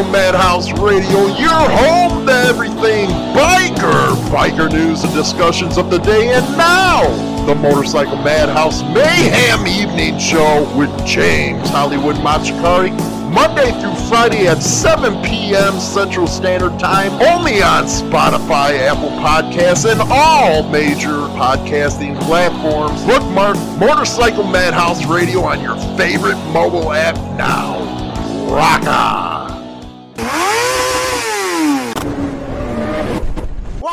Madhouse Radio, your home to everything biker, biker news and discussions of the day, and now the Motorcycle Madhouse Mayhem Evening Show with James Hollywood Machikari, Monday through Friday at 7 p.m. Central Standard Time, only on Spotify, Apple Podcasts, and all major podcasting platforms. Bookmark Motorcycle Madhouse Radio on your favorite mobile app now. Rock on!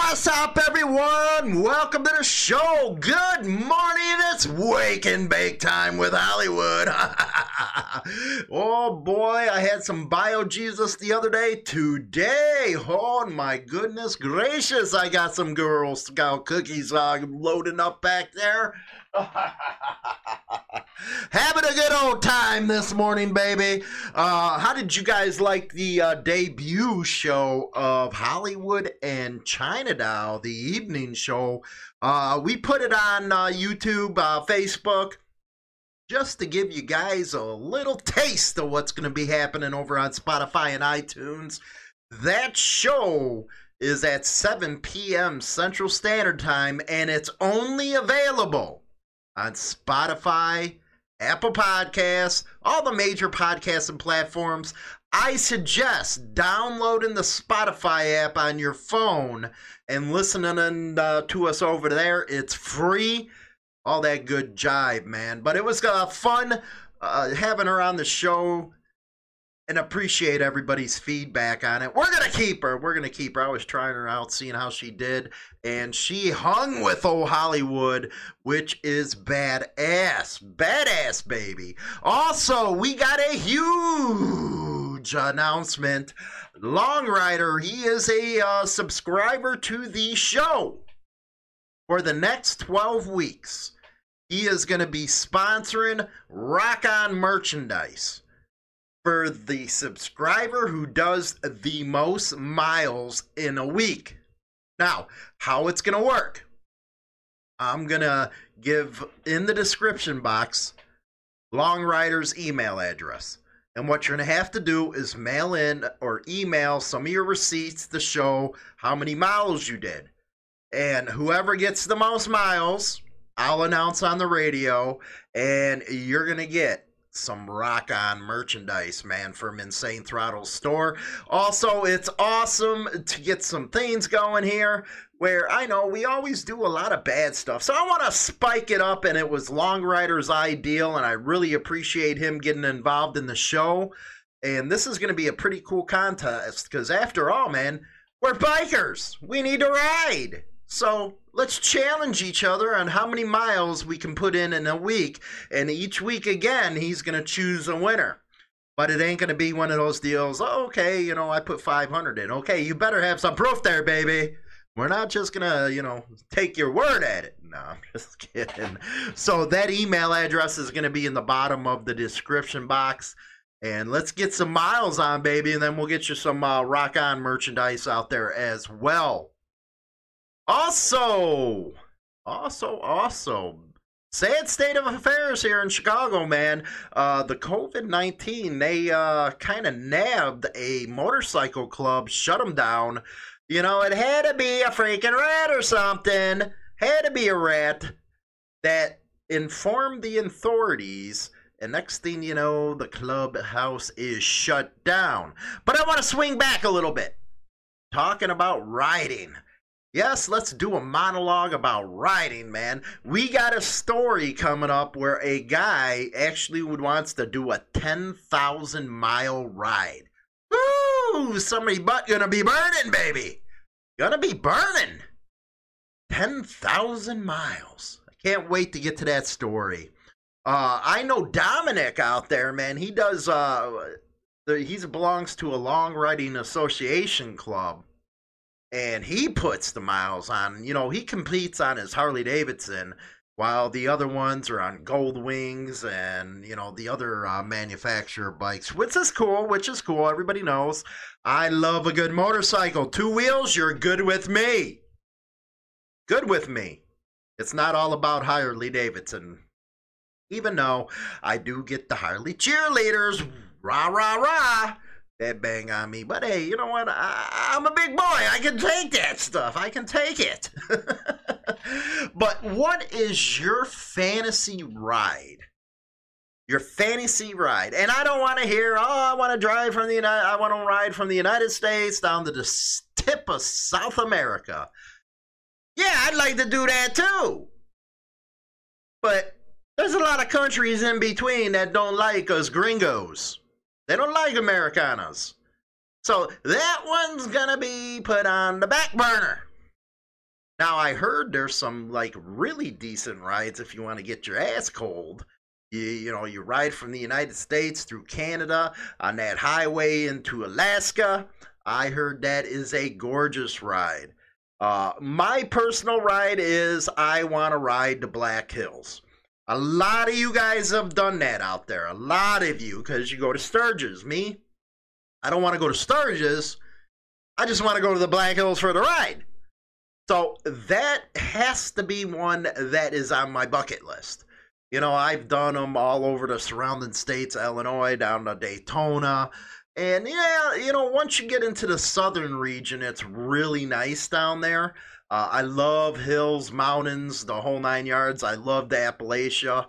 What's up, everyone? Welcome to the show. Good morning. It's Wake and Bake time with Hollywood. oh boy, I had some Bio Jesus the other day. Today, oh my goodness gracious, I got some Girl Scout cookies uh, loading up back there. Having a good old time this morning, baby. Uh, how did you guys like the uh, debut show of Hollywood and China Doll, the evening show? Uh, we put it on uh, YouTube, uh, Facebook, just to give you guys a little taste of what's going to be happening over on Spotify and iTunes. That show is at 7 p.m. Central Standard Time, and it's only available on Spotify, Apple Podcasts, all the major podcasting platforms. I suggest downloading the Spotify app on your phone and listening uh, to us over there. It's free. All that good jive, man. But it was uh, fun uh, having her on the show and appreciate everybody's feedback on it. We're gonna keep her. We're gonna keep her. I was trying her out, seeing how she did, and she hung with Oh Hollywood, which is badass, badass baby. Also, we got a huge announcement. Long Rider, he is a uh, subscriber to the show for the next 12 weeks. He is going to be sponsoring Rock On merchandise for the subscriber who does the most miles in a week. Now, how it's going to work. I'm going to give in the description box Long Rider's email address. And what you're going to have to do is mail in or email some of your receipts to show how many miles you did. And whoever gets the most miles, I'll announce on the radio, and you're going to get some rock on merchandise, man, from Insane Throttle store. Also, it's awesome to get some things going here where I know we always do a lot of bad stuff. So I want to spike it up, and it was Long Rider's ideal, and I really appreciate him getting involved in the show. And this is going to be a pretty cool contest because, after all, man, we're bikers. We need to ride. So let's challenge each other on how many miles we can put in in a week. And each week, again, he's going to choose a winner. But it ain't going to be one of those deals. Oh, okay, you know, I put 500 in. Okay, you better have some proof there, baby. We're not just going to, you know, take your word at it. No, I'm just kidding. So that email address is going to be in the bottom of the description box. And let's get some miles on, baby, and then we'll get you some uh, rock on merchandise out there as well. Also, also, also, sad state of affairs here in Chicago, man. Uh, the COVID 19, they uh, kind of nabbed a motorcycle club, shut them down. You know, it had to be a freaking rat or something. Had to be a rat that informed the authorities. And next thing you know, the clubhouse is shut down. But I want to swing back a little bit. Talking about riding. Yes, let's do a monologue about riding, man. We got a story coming up where a guy actually would wants to do a 10,000 mile ride. Woo! Somebody butt gonna be burning, baby. Gonna be burning. 10,000 miles. I can't wait to get to that story. Uh, I know Dominic out there, man. He does, uh, he belongs to a long riding association club and he puts the miles on. You know, he competes on his Harley Davidson while the other ones are on Gold Wings and you know the other uh, manufacturer bikes, which is cool. Which is cool. Everybody knows I love a good motorcycle. Two wheels, you're good with me. Good with me. It's not all about Harley Davidson. Even though I do get the Harley cheerleaders, rah rah rah that bang on me. But hey, you know what? I, am a big boy. I can take that stuff. I can take it. but what is your fantasy ride? Your fantasy ride, and I don't want to hear. Oh, I want to drive from the United. I want to ride from the United States down to the tip of South America. Yeah, I'd like to do that too. But there's a lot of countries in between that don't like us gringos. They don't like Americanas. So that one's gonna be put on the back burner. Now I heard there's some like really decent rides if you want to get your ass cold. You, you know, you ride from the United States through Canada on that highway into Alaska. I heard that is a gorgeous ride. Uh, my personal ride is I want to ride the Black Hills. A lot of you guys have done that out there. A lot of you, because you go to Sturgis. Me, I don't want to go to Sturgis. I just want to go to the Black Hills for the ride. So that has to be one that is on my bucket list. You know, I've done them all over the surrounding states, Illinois, down to Daytona. And yeah, you know, once you get into the southern region, it's really nice down there. Uh, I love hills, mountains, the whole nine yards. I love the Appalachia.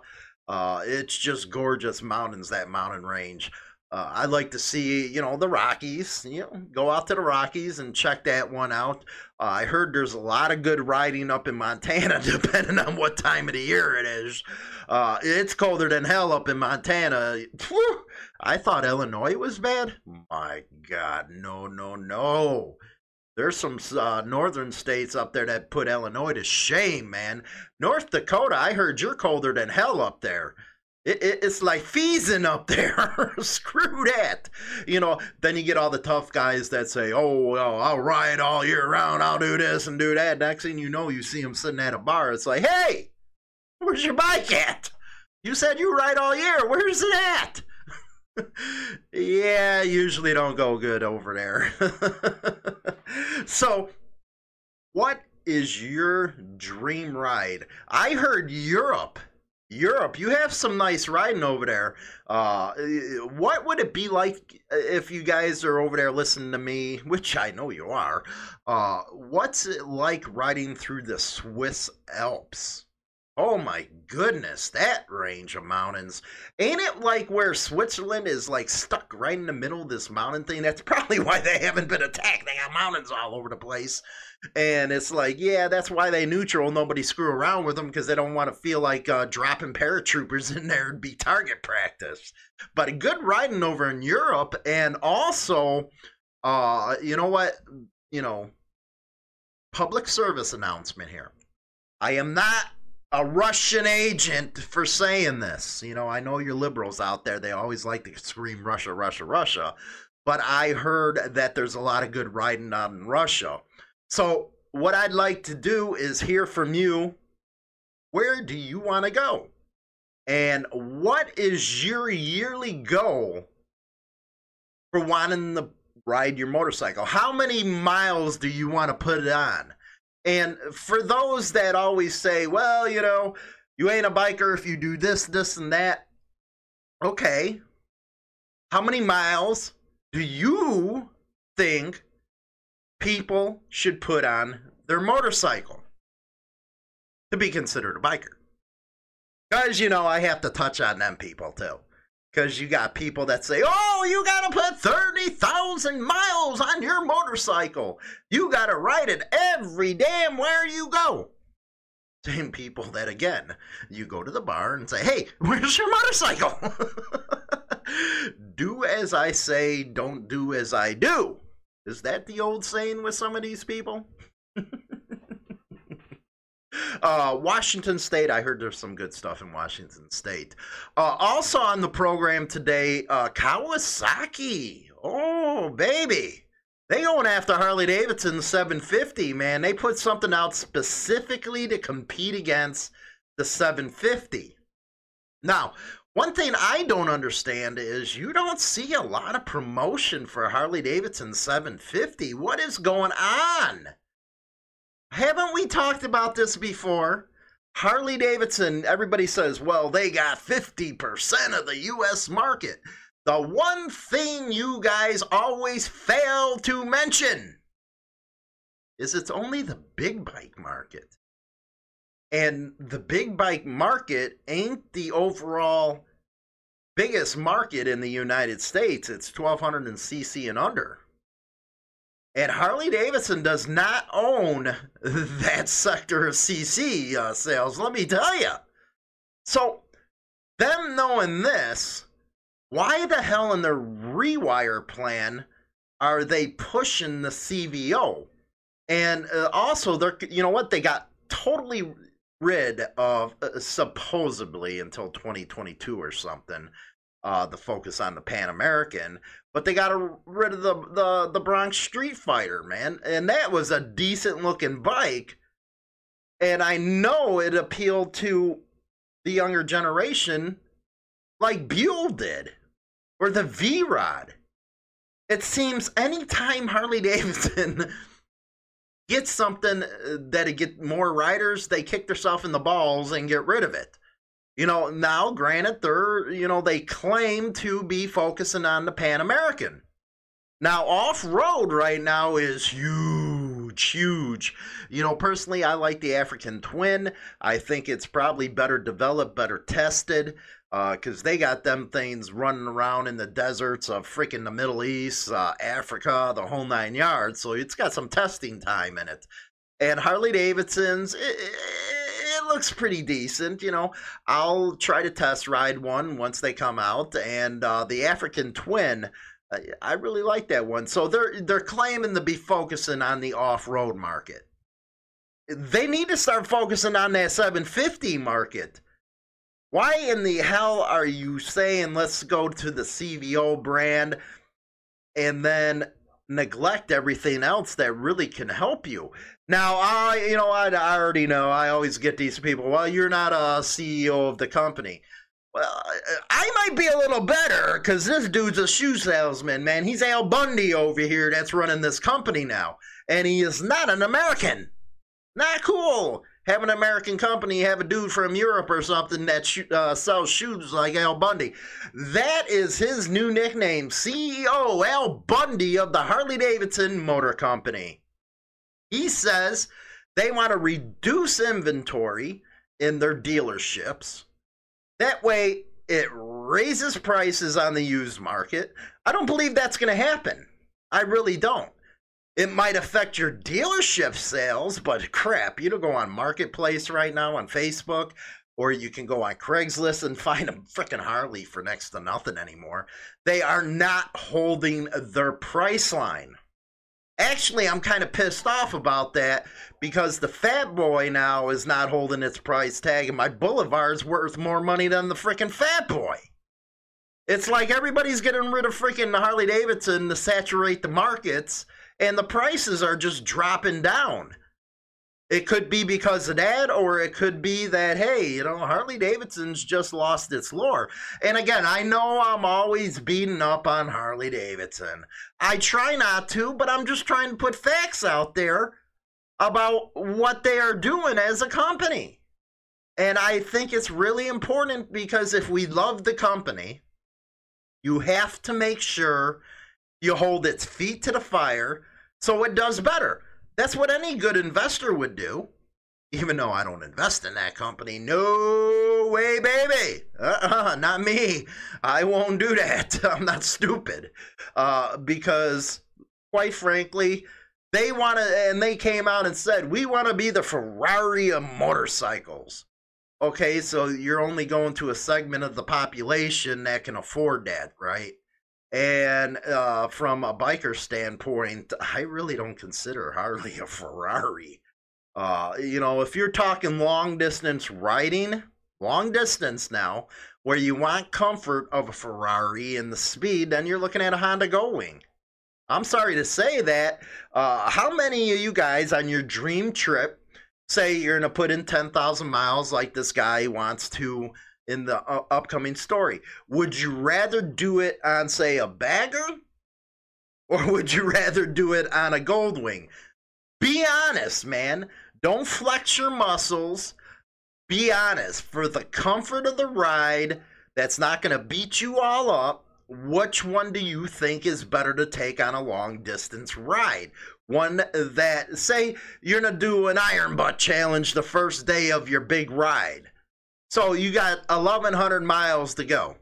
Uh, it's just gorgeous mountains, that mountain range. Uh, I like to see, you know, the Rockies. You know, go out to the Rockies and check that one out. Uh, I heard there's a lot of good riding up in Montana, depending on what time of the year it is. Uh, it's colder than hell up in Montana. Whew, I thought Illinois was bad. My God, no, no, no. There's some uh, northern states up there that put Illinois to shame, man. North Dakota, I heard you're colder than hell up there. It, it, it's like feasing up there. Screw that. You know, then you get all the tough guys that say, oh, well, I'll ride all year round. I'll do this and do that. Next thing you know, you see them sitting at a bar. It's like, hey, where's your bike at? You said you ride all year. Where's it at? Yeah, usually don't go good over there. so, what is your dream ride? I heard Europe. Europe, you have some nice riding over there. Uh, what would it be like if you guys are over there listening to me, which I know you are? Uh, what's it like riding through the Swiss Alps? Oh my goodness, that range of mountains. Ain't it like where Switzerland is like stuck right in the middle of this mountain thing? That's probably why they haven't been attacked. They got mountains all over the place. And it's like, yeah, that's why they neutral. Nobody screw around with them because they don't want to feel like uh, dropping paratroopers in there and be target practice. But a good riding over in Europe. And also, uh, you know what? You know, public service announcement here. I am not a Russian agent for saying this. You know, I know you're liberals out there. They always like to scream Russia, Russia, Russia. But I heard that there's a lot of good riding out in Russia. So, what I'd like to do is hear from you. Where do you want to go? And what is your yearly goal for wanting to ride your motorcycle? How many miles do you want to put it on? And for those that always say, well, you know, you ain't a biker if you do this, this, and that. Okay. How many miles do you think people should put on their motorcycle to be considered a biker? Because, you know, I have to touch on them people too. Because you got people that say, oh, you got to put 30,000 miles on your motorcycle. You got to ride it every damn where you go. Same people that, again, you go to the bar and say, hey, where's your motorcycle? do as I say, don't do as I do. Is that the old saying with some of these people? Uh, Washington State, I heard there's some good stuff in Washington State. Uh, also on the program today, uh, Kawasaki. Oh, baby. They going after Harley Davidson 750, man. They put something out specifically to compete against the 750. Now, one thing I don't understand is you don't see a lot of promotion for Harley Davidson 750. What is going on? Haven't we talked about this before? Harley Davidson, everybody says, well, they got 50% of the US market. The one thing you guys always fail to mention is it's only the big bike market. And the big bike market ain't the overall biggest market in the United States. It's 1200 and cc and under. And Harley Davidson does not own that sector of CC uh, sales, let me tell you. So, them knowing this, why the hell in their rewire plan are they pushing the CVO? And uh, also, they're you know what? They got totally rid of uh, supposedly until 2022 or something uh, the focus on the Pan American, but they got rid of the, the the Bronx Street Fighter, man, and that was a decent looking bike, and I know it appealed to the younger generation, like Buell did, or the V Rod. It seems anytime Harley Davidson gets something uh, that it get more riders, they kick themselves in the balls and get rid of it. You know, now granted, they're you know they claim to be focusing on the Pan American. Now off road right now is huge, huge. You know, personally, I like the African Twin. I think it's probably better developed, better tested because uh, they got them things running around in the deserts of freaking the Middle East, uh, Africa, the whole nine yards. So it's got some testing time in it. And Harley Davidson's, it, it looks pretty decent. You know, I'll try to test ride one once they come out. And uh, the African Twin, I really like that one. So they're they're claiming to be focusing on the off road market. They need to start focusing on that 750 market why in the hell are you saying let's go to the CVO brand and then neglect everything else that really can help you? Now, I, you know, I, I already know. I always get these people. Well, you're not a CEO of the company. Well, I might be a little better because this dude's a shoe salesman, man. He's Al Bundy over here that's running this company now, and he is not an American. Not cool have an American company have a dude from Europe or something that uh, sells shoes like Al Bundy. That is his new nickname, CEO Al Bundy of the Harley Davidson Motor Company. He says they want to reduce inventory in their dealerships. That way, it raises prices on the used market. I don't believe that's going to happen. I really don't. It might affect your dealership sales, but crap, you don't go on Marketplace right now on Facebook, or you can go on Craigslist and find a freaking Harley for next to nothing anymore. They are not holding their price line. Actually, I'm kind of pissed off about that because the Fat Boy now is not holding its price tag, and my Boulevard's worth more money than the freaking Fat Boy. It's like everybody's getting rid of freaking Harley Davidson to saturate the markets and the prices are just dropping down. It could be because of that, or it could be that, hey, you know, Harley Davidson's just lost its lore. And again, I know I'm always beating up on Harley Davidson. I try not to, but I'm just trying to put facts out there about what they are doing as a company. And I think it's really important because if we love the company, you have to make sure you hold its feet to the fire so it does better. That's what any good investor would do. Even though I don't invest in that company. No way, baby. Uh-uh, not me. I won't do that. I'm not stupid. Uh, because, quite frankly, they want to, and they came out and said, we want to be the Ferrari of motorcycles. Okay, so you're only going to a segment of the population that can afford that, right? And uh, from a biker standpoint, I really don't consider Harley a Ferrari. Uh, you know, if you're talking long distance riding, long distance now, where you want comfort of a Ferrari and the speed, then you're looking at a Honda Goldwing. I'm sorry to say that. Uh, how many of you guys on your dream trip say you're going to put in 10,000 miles like this guy wants to in the uh, upcoming story? Would you rather do it on, say, a bagger? Or would you rather do it on a Goldwing? Be honest, man. Don't flex your muscles. Be honest. For the comfort of the ride, that's not going to beat you all up which one do you think is better to take on a long distance ride? One that, say, you're going to do an iron butt challenge the first day of your big ride. So you got 1,100 miles to go.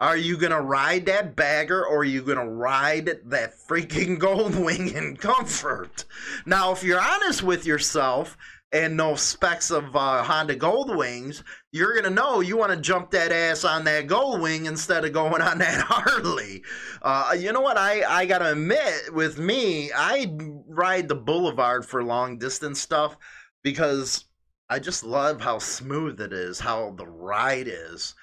Are you going to ride that bagger or are you going to ride that freaking Goldwing in comfort? Now, if you're honest with yourself and no specs of uh, Honda Goldwings, you're gonna know you want to jump that ass on that Goldwing instead of going on that Harley. Uh, you know what? I I gotta admit, with me, I ride the Boulevard for long distance stuff because I just love how smooth it is, how the ride is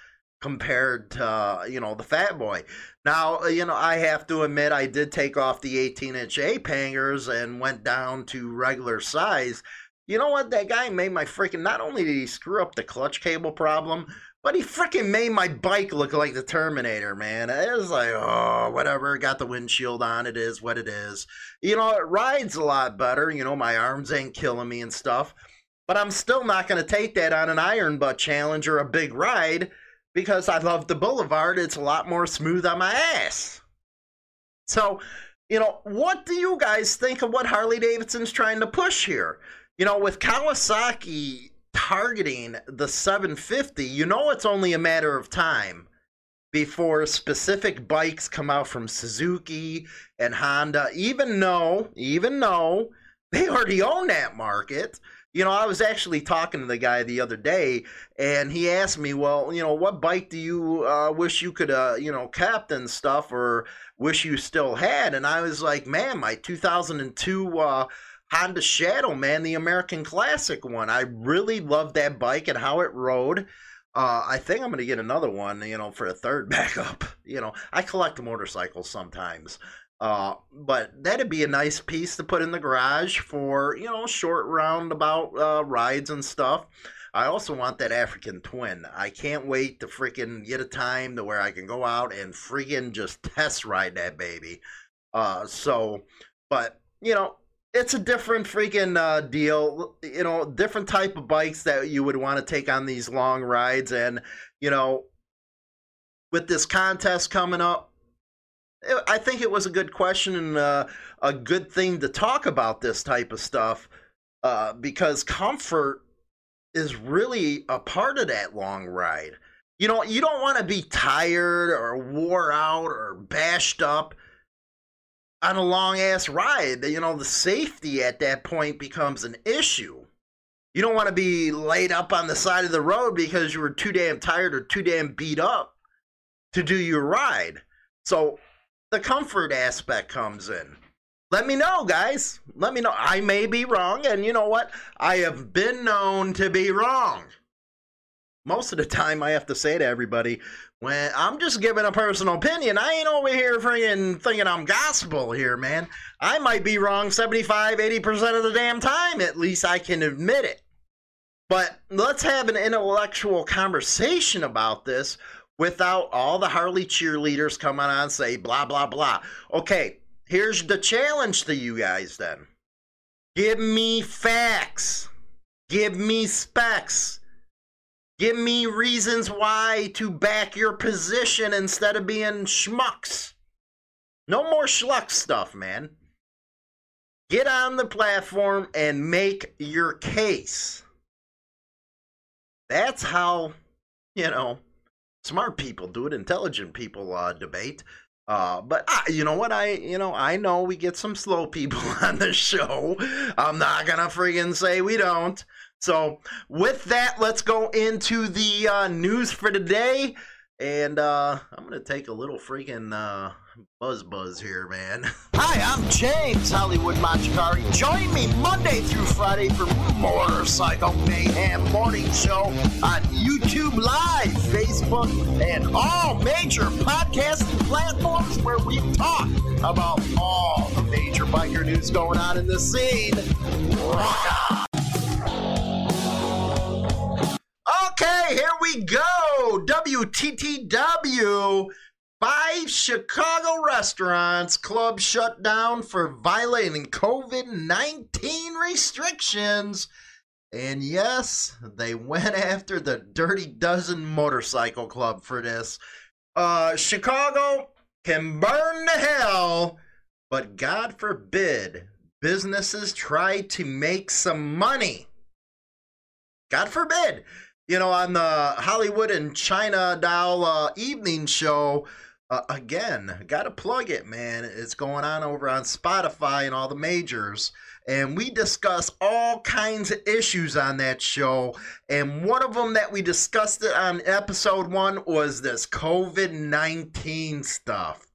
compared to uh, you know the Fat Boy. Now you know I have to admit I did take off the 18 inch ape hangers and went down to regular size you know what? That guy made my freaking. Not only did he screw up the clutch cable problem, but he freaking made my bike look like the Terminator, man. It was like, oh, whatever. Got the windshield on. It is what it is. You know, it rides a lot better. You know, my arms ain't killing me and stuff. But I'm still not going to take that on an iron butt challenge or a big ride because I love the Boulevard. It's a lot more smooth on my ass. So, you know, what do you guys think of what Harley Davidson's trying to push here? You know, with Kawasaki targeting the 750, you know it's only a matter of time before specific bikes come out from Suzuki and Honda, even though, even though they already own that market. You know, I was actually talking to the guy the other day, and he asked me, "Well, you know, what bike do you uh, wish you could, uh, you know, captain stuff, or wish you still had?" And I was like, "Man, my 2002 uh, Honda Shadow, man, the American Classic one. I really love that bike and how it rode. Uh, I think I'm going to get another one, you know, for a third backup. You know, I collect motorcycles sometimes. Uh, but that'd be a nice piece to put in the garage for, you know, short roundabout uh, rides and stuff. I also want that African twin. I can't wait to freaking get a time to where I can go out and freaking just test ride that baby. Uh, so, but, you know, it's a different freaking uh, deal. You know, different type of bikes that you would want to take on these long rides, and you know, with this contest coming up, I think it was a good question and uh, a good thing to talk about this type of stuff uh, because comfort is really a part of that long ride. You know, you don't want to be tired or wore out or bashed up on a long ass ride. You know, the safety at that point becomes an issue. You don't want to be laid up on the side of the road because you were too damn tired or too damn beat up to do your ride. So the comfort aspect comes in. Let me know, guys. Let me know. I may be wrong, and you know what? I have been known to be wrong. Most of the time, I have to say to everybody, when I'm just giving a personal opinion, I ain't over here freaking thinking I'm gospel here, man. I might be wrong 75, 80% of the damn time. At least I can admit it. But let's have an intellectual conversation about this without all the Harley cheerleaders coming on and say blah, blah, blah. Okay, here's the challenge to you guys then. Give me facts. Give me specs. Give me reasons why to back your position instead of being schmucks. No more schluck stuff, man. Get on the platform and make your case. That's how, you know, smart people do it. Intelligent people uh, debate. Uh, but I, you know what? I, you know, I know we get some slow people on the show. I'm not gonna friggin' say we don't. So, with that, let's go into the uh, news for today. And uh, I'm to take a little freaking uh, buzz buzz here, man. Hi, I'm James Hollywood Machikari. Join me Monday through Friday for Motorcycle Mayhem Morning Show on YouTube Live, Facebook, and all major podcasting platforms where we talk about all the major biker news going on in the scene. Rock on! Okay, here we go. WTTW. Five Chicago restaurants, clubs shut down for violating COVID 19 restrictions. And yes, they went after the Dirty Dozen Motorcycle Club for this. Uh, Chicago can burn to hell, but God forbid businesses try to make some money. God forbid. You know, on the Hollywood and China Doll uh, evening show, uh, again, got to plug it, man. It's going on over on Spotify and all the majors. And we discuss all kinds of issues on that show. And one of them that we discussed it on episode one was this COVID 19 stuff.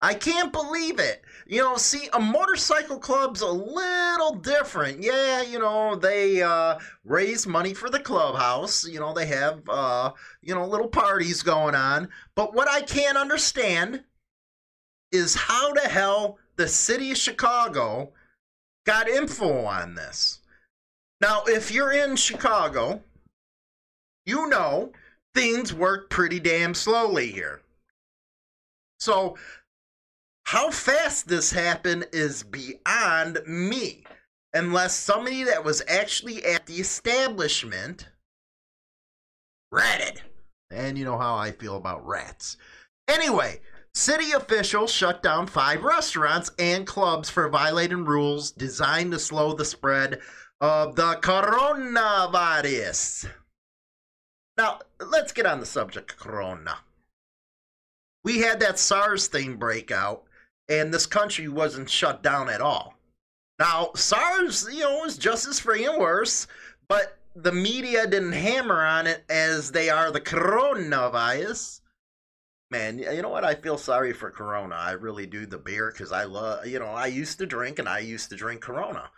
I can't believe it. You know, see, a motorcycle club's a little different. Yeah, you know, they uh, raise money for the clubhouse. You know, they have, uh, you know, little parties going on. But what I can't understand is how the hell the city of Chicago got info on this. Now, if you're in Chicago, you know things work pretty damn slowly here. So how fast this happened is beyond me. Unless somebody that was actually at the establishment ratted. And you know how I feel about rats. Anyway, city officials shut down five restaurants and clubs for violating rules designed to slow the spread of the coronavirus. Now, let's get on the subject corona. We had that SARS thing break out and this country wasn't shut down at all. Now, SARS, you know, was just as free and worse, but the media didn't hammer on it as they are the coronavirus. Man, you know what? I feel sorry for Corona. I really do. The beer, because I love, you know, I used to drink and I used to drink Corona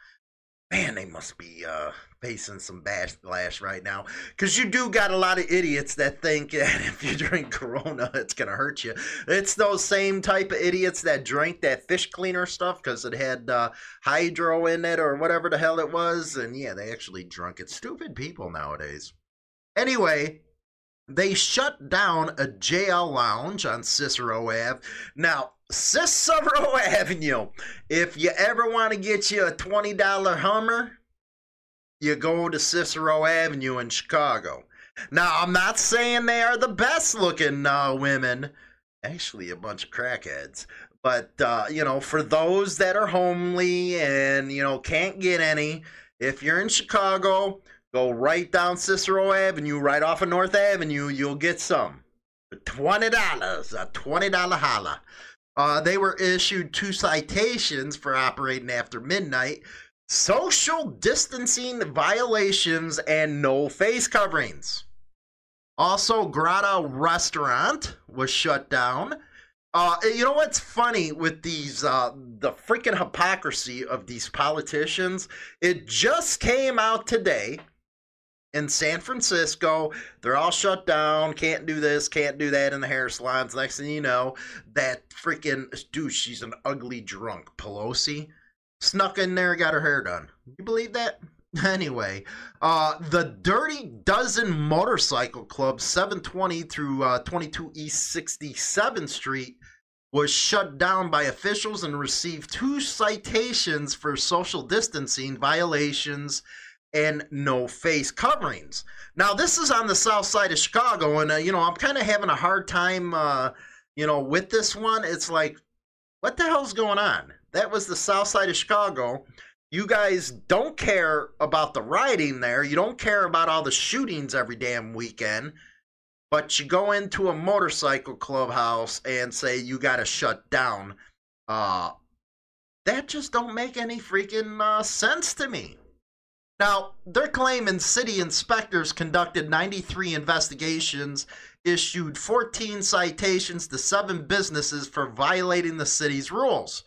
man, they must be uh, facing some backlash right now. Because you do got a lot of idiots that think that if you drink Corona, it's going to hurt you. It's those same type of idiots that drank that fish cleaner stuff because it had uh, hydro in it or whatever the hell it was. And yeah, they actually drunk it. Stupid people nowadays. Anyway, they shut down a JL lounge on Cicero Ave. Now, Cicero Avenue. If you ever want to get you a $20 Hummer, you go to Cicero Avenue in Chicago. Now, I'm not saying they are the best looking uh, women, actually, a bunch of crackheads. But, uh, you know, for those that are homely and, you know, can't get any, if you're in Chicago, go right down Cicero Avenue, right off of North Avenue, you'll get some. $20, a $20 holla. Uh, they were issued two citations for operating after midnight, social distancing violations, and no face coverings. Also, Grotto Restaurant was shut down. Uh, you know what's funny with these, uh, the freaking hypocrisy of these politicians? It just came out today in San Francisco. They're all shut down. Can't do this, can't do that in the hair salons. Next thing you know, that freaking dude, she's an ugly drunk. Pelosi snuck in there, got her hair done. You believe that? Anyway, uh, the Dirty Dozen Motorcycle Club, 720 through uh, 22 East 67th Street, was shut down by officials and received two citations for social distancing violations and no face coverings. Now, this is on the south side of Chicago, and uh, you know, I'm kind of having a hard time, uh, you know, with this one. It's like, what the hell's going on? That was the south side of Chicago. You guys don't care about the rioting there. You don't care about all the shootings every damn weekend. But you go into a motorcycle clubhouse and say you got to shut down. Uh, that just don't make any freaking uh, sense to me. Now, they're claiming city inspectors conducted 93 investigations, issued 14 citations to seven businesses for violating the city's rules.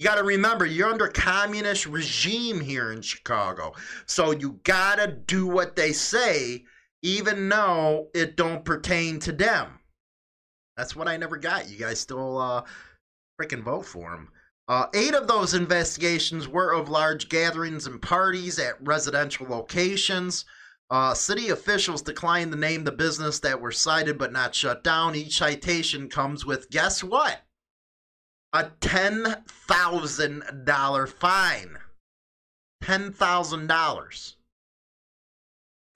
You got to remember, you're under communist regime here in Chicago. So you got to do what they say, even though it don't pertain to them. That's what I never got. You guys still uh, freaking vote for him. Uh, eight of those investigations were of large gatherings and parties at residential locations. Uh, city officials declined to name the business that were cited but not shut down. Each citation comes with, guess what? A $10,000 fine. $10,000.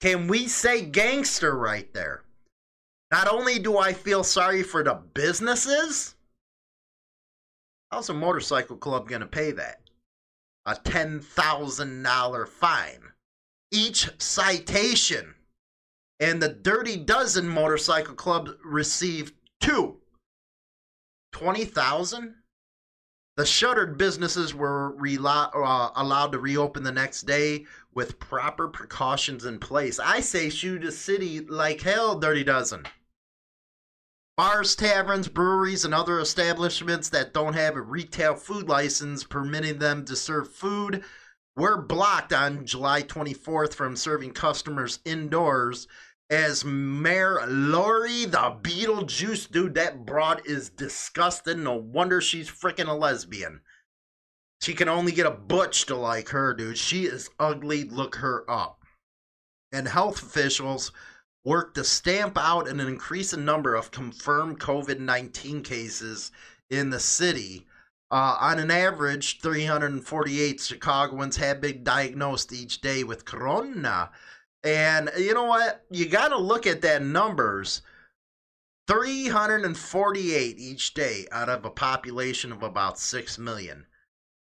Can we say gangster right there? Not only do I feel sorry for the businesses, how's a motorcycle club going to pay that? A $10,000 fine. Each citation. And the Dirty Dozen Motorcycle Club received two. 20,000? The shuttered businesses were relo- uh, allowed to reopen the next day with proper precautions in place. I say shoot a city like hell, Dirty Dozen. Bars, taverns, breweries, and other establishments that don't have a retail food license permitting them to serve food were blocked on July 24th from serving customers indoors as Mayor Lori the Beetlejuice. Dude, that broad is disgusting. No wonder she's freaking a lesbian. She can only get a butch to like her, dude. She is ugly. Look her up. And health officials worked to stamp out an increasing number of confirmed COVID 19 cases in the city. Uh, on an average, 348 Chicagoans have been diagnosed each day with corona. And you know what? You got to look at that numbers. 348 each day out of a population of about 6 million.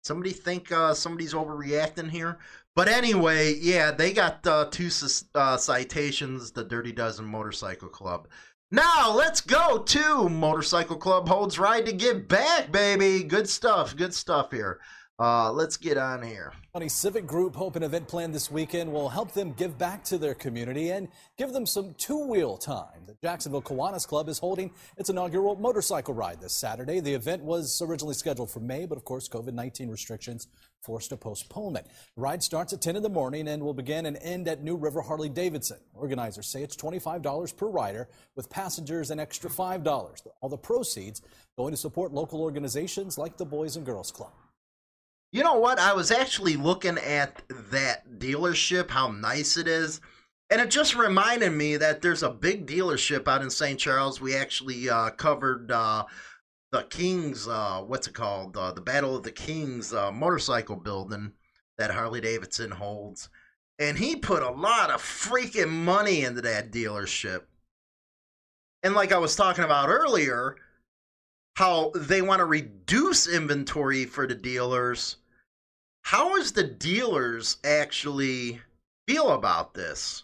Somebody think uh, somebody's overreacting here? But anyway, yeah, they got uh, two uh, citations, the Dirty Dozen Motorcycle Club. Now let's go to Motorcycle Club holds ride to give back, baby. Good stuff, good stuff here. Uh, let's get on here. County Civic Group hope an event planned this weekend will help them give back to their community and give them some two-wheel time. The Jacksonville Kiwanis Club is holding its inaugural motorcycle ride this Saturday. The event was originally scheduled for May, but of course COVID-19 restrictions forced a postponement. The ride starts at 10 in the morning and will begin and end at New River Harley Davidson. Organizers say it's $25 per rider with passengers an extra $5. All the proceeds going to support local organizations like the Boys and Girls Club. You know what? I was actually looking at that dealership, how nice it is. And it just reminded me that there's a big dealership out in St. Charles. We actually uh, covered uh, the Kings, uh, what's it called? Uh, the Battle of the Kings uh, motorcycle building that Harley Davidson holds. And he put a lot of freaking money into that dealership. And like I was talking about earlier, how they want to reduce inventory for the dealers. How is the dealers actually feel about this?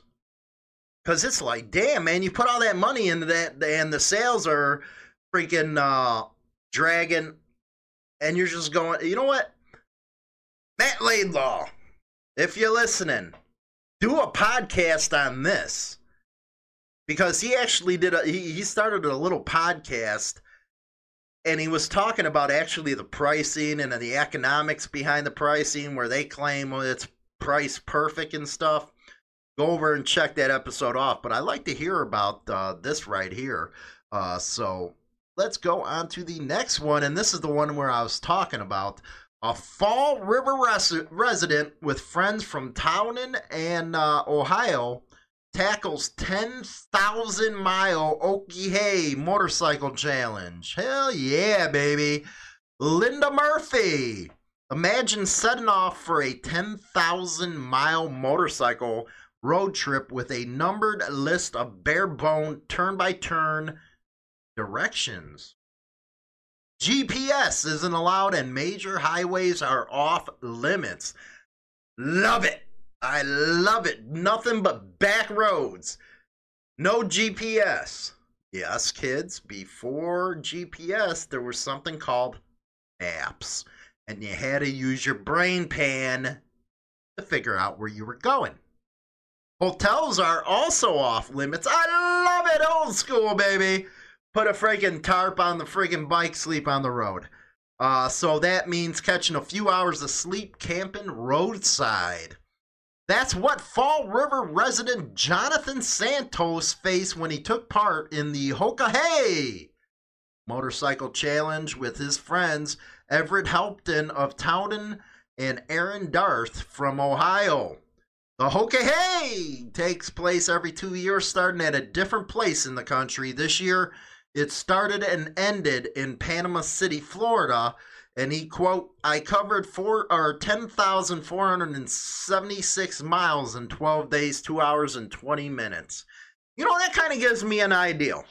Because it's like, damn, man, you put all that money into that, and the sales are freaking uh, dragging, and you're just going, you know what? Matt Laidlaw, if you're listening, do a podcast on this because he actually did a he, he started a little podcast and he was talking about actually the pricing and the economics behind the pricing where they claim well, it's price perfect and stuff. Go over and check that episode off but i like to hear about uh, this right here. Uh, so let's go on to the next one and this is the one where i was talking about a fall river res- resident with friends from Taunton and uh, ohio tackles 10,000 mile Hoka Hey motorcycle challenge. Hell yeah, baby. Linda Murphy. Imagine setting off for a 10,000 mile motorcycle road trip with a numbered list of bare bone, turn by turn directions. GPS isn't allowed and major highways are off limits. Love it. I love it. Nothing but back roads. No GPS. Yes, kids, before GPS, there was something called maps, and you had to use your brain pan to figure out where you were going. Hotels are also off limits. I love it, old school, baby. Put a freaking tarp on the friggin' bike, sleep on the road. Uh, so that means catching a few hours of sleep camping roadside. That's what Fall River resident Jonathan Santos faced when he took part in the Hoka Hey motorcycle challenge with his friends Everett Helpton of Taunton and Aaron Darth from Ohio. The Hoka Hey takes place every two years, starting at a different place in the country. This year, it started and ended in Panama City, Florida. And he quote, "I covered four or ten thousand four hundred and seventy-six miles in twelve days, two hours and twenty minutes." You know that kind of gives me an idea.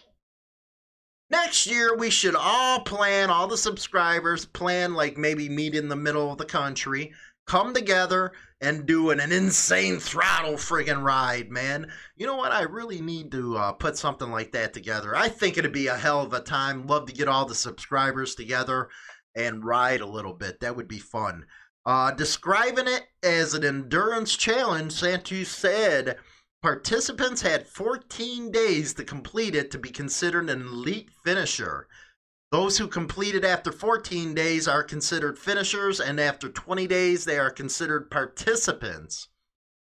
Next year, we should all plan, all the subscribers plan like maybe meet in the middle of the country, come together and do an, an insane throttle friggin' ride, man. You know what? I really need to uh, put something like that together. I think it'd be a hell of a time. Love to get all the subscribers together and ride a little bit. That would be fun. Uh, describing it as an endurance challenge, Santos said Participants had 14 days to complete it to be considered an elite finisher. Those who completed after 14 days are considered finishers, and after 20 days, they are considered participants.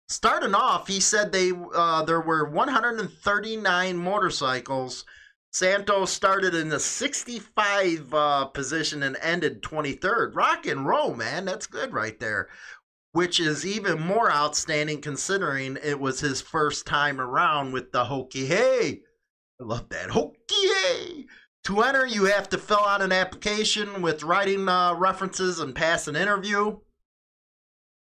Starting off, he said they uh, there were 139 motorcycles. Santos started in the 65 uh, position and ended 23rd. Rock and roll, man. That's good right there which is even more outstanding considering it was his first time around with the Hoka Hey. I love that. Hoka Hey! To enter, you have to fill out an application with writing uh, references and pass an interview.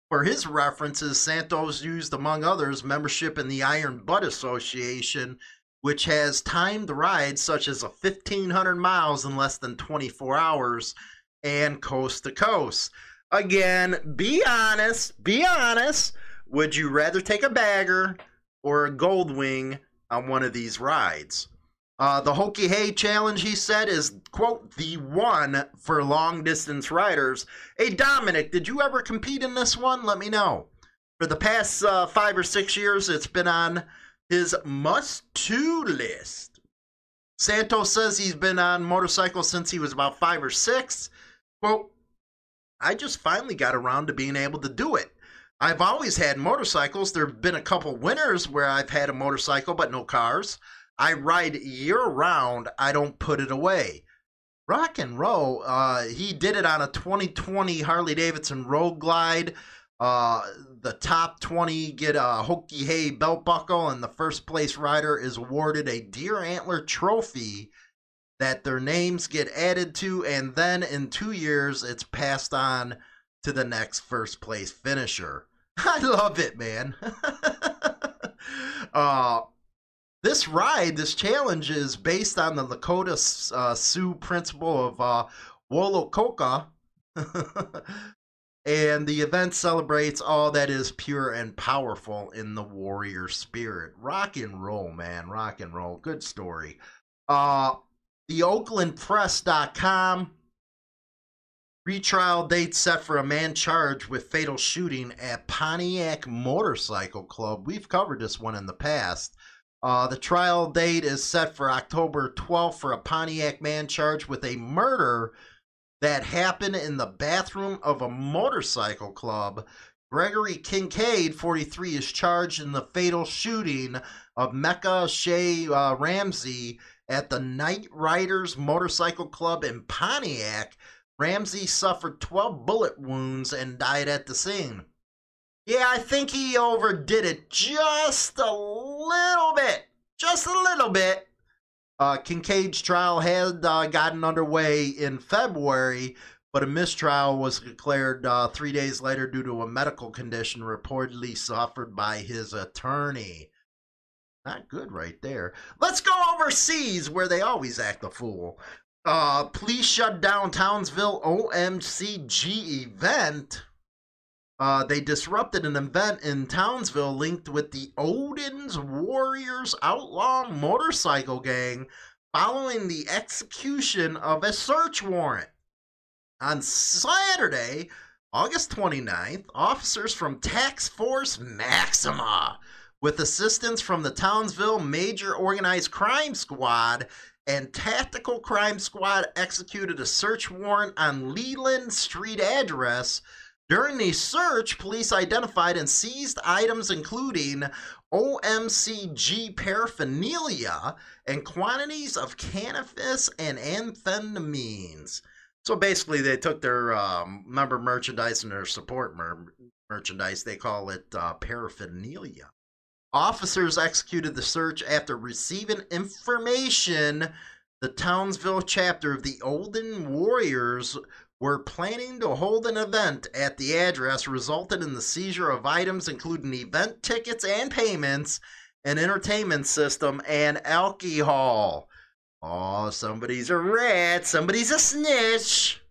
For his references, Santos used, among others, membership in the Iron Butt Association, which has timed rides such as a 1,500 miles in less than 24 hours and coast to coast. Again, be honest. Be honest. Would you rather take a bagger or a gold wing on one of these rides? Uh, the Hoka Hey challenge, he said, is, quote, the one for long distance riders. Hey, Dominic, did you ever compete in this one? Let me know. For the past uh, five or six years, it's been on his must to list. Santos says he's been on motorcycles since he was about five or six. Quote, I just finally got around to being able to do it. I've always had motorcycles. There have been a couple winters where I've had a motorcycle but no cars. I ride year round. I don't put it away. Rock and roll. Uh, he did it on a 2020 Harley Davidson Road Glide. Uh, the top 20 get a Hoka Hey belt buckle, and the first place rider is awarded a deer antler trophy that their names get added to, and then in two years it's passed on to the next first place finisher. I love it, man. uh, this ride, this challenge is based on the Lakota uh, Sioux principle of uh, Wolakota. and the event celebrates all that is pure and powerful in the warrior spirit. Rock and roll, man. Rock and roll. Good story. Uh, the OaklandPress.com retrial date set for a man charged with fatal shooting at Pontiac Motorcycle Club. We've covered this one in the past. Uh, the trial date is set for October 12th for a Pontiac man charged with a murder that happened in the bathroom of a motorcycle club. Gregory Kincaid, 43, is charged in the fatal shooting of Mecca Shea uh, Ramsey at the Night Riders Motorcycle Club in Pontiac, Ramsey suffered 12 bullet wounds and died at the scene. Yeah, I think he overdid it just a little bit. Just a little bit. Uh, Kincaid's trial had uh, gotten underway in February, but a mistrial was declared uh, three days later due to a medical condition reportedly suffered by his attorney. Not good right there. Let's go overseas where they always act a fool. Uh, please shut down Townsville OMCG event. Uh, they disrupted an event in Townsville linked with the Odin's Warriors Outlaw Motorcycle Gang following the execution of a search warrant. On Saturday, August 29th, officers from Task Force Maxima with assistance from the Townsville Major Organized Crime Squad and Tactical Crime Squad executed a search warrant on Leland Street address During the search, police identified and seized items including OMCG paraphernalia and quantities of cannabis and amphetamines. So basically, they took their um, member merchandise and their support mer- merchandise. They call it uh, paraphernalia. Officers executed the search after receiving information the Townsville chapter of the Odin's Warriors were planning to hold an event at the address resulted in the seizure of items including event tickets and payments, an entertainment system, and alcohol. Oh, somebody's a rat, somebody's a snitch.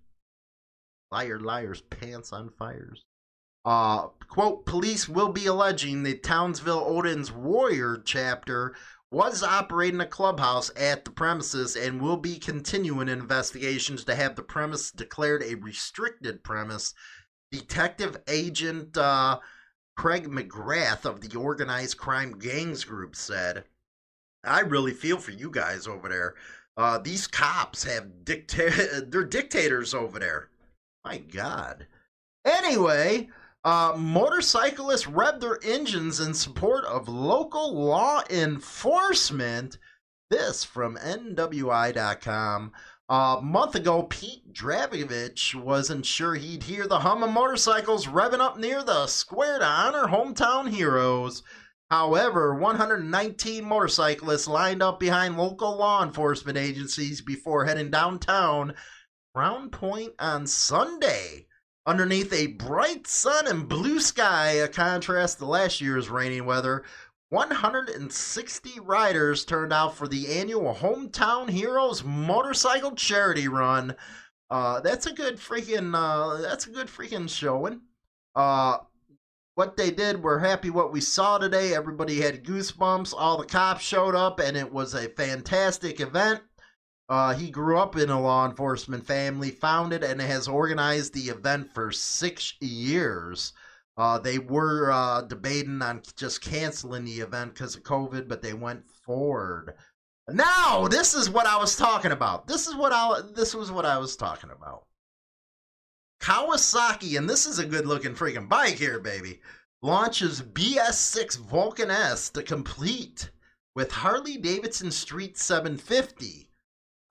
Liar, liars, pants on fires. Uh, quote, police will be alleging the Townsville Odin's Warrior chapter was operating a clubhouse at the premises and will be continuing investigations to have the premise declared a restricted premise. Detective Agent uh, Craig McGrath of the Organized Crime Gangs Group said, I really feel for you guys over there. Uh, these cops have dicta- they're dictators over there. My God. Anyway, uh, motorcyclists rev their engines in support of local law enforcement. This from NWI.com. A month ago, Pete Dragovich wasn't sure he'd hear the hum of motorcycles revving up near the square to honor hometown heroes. However, 119 motorcyclists lined up behind local law enforcement agencies before heading downtown Crown Point on Sunday underneath a bright sun and blue sky, a contrast to last year's rainy weather. 160 riders turned out for the annual Hometown Heroes Motorcycle Charity Run. Uh, that's a good freaking uh, that's a good freaking showing. Uh, what they did, we're happy what we saw today. Everybody had goosebumps. All the cops showed up, and it was a fantastic event. Uh, he grew up in a law enforcement family, founded and has organized the event for six years. Uh, they were uh, debating on just canceling the event because of COVID, but they went forward. Now, this is what I was talking about. This is what I this was what I was talking about. Kawasaki, and this is a good looking freaking bike here, baby. Launches BS6 Vulcan S to complete with Harley Davidson Street 750.